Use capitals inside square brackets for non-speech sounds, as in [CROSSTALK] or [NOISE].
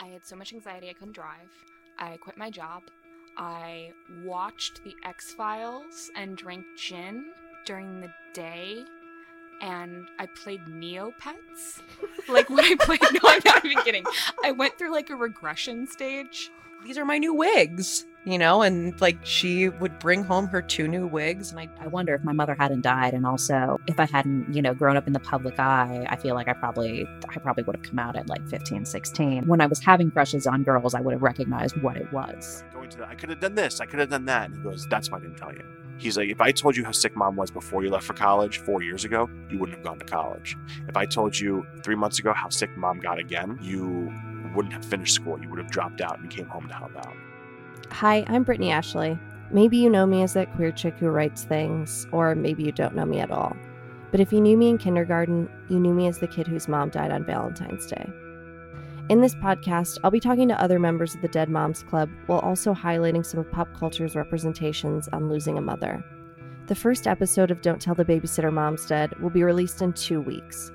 I had so much anxiety I couldn't drive. I quit my job. I watched The X Files and drank gin during the day. And I played Neopets. [LAUGHS] like when I played, no, I'm not even kidding. I went through like a regression stage. These are my new wigs, you know, and like she would bring home her two new wigs. And I, I wonder if my mother hadn't died, and also if I hadn't, you know, grown up in the public eye, I feel like I probably, I probably would have come out at like 15, 16. When I was having crushes on girls, I would have recognized what it was. Going to I could have done this, I could have done that. And he goes, That's why I didn't tell you. He's like, If I told you how sick mom was before you left for college four years ago, you wouldn't have gone to college. If I told you three months ago how sick mom got again, you wouldn't have finished school. You would have dropped out and came home to help out. Hi, I'm Brittany Ashley. Maybe you know me as that queer chick who writes things, or maybe you don't know me at all. But if you knew me in kindergarten, you knew me as the kid whose mom died on Valentine's Day. In this podcast, I'll be talking to other members of the Dead Moms Club while also highlighting some of pop culture's representations on losing a mother. The first episode of Don't Tell the Babysitter Mom's Dead will be released in two weeks.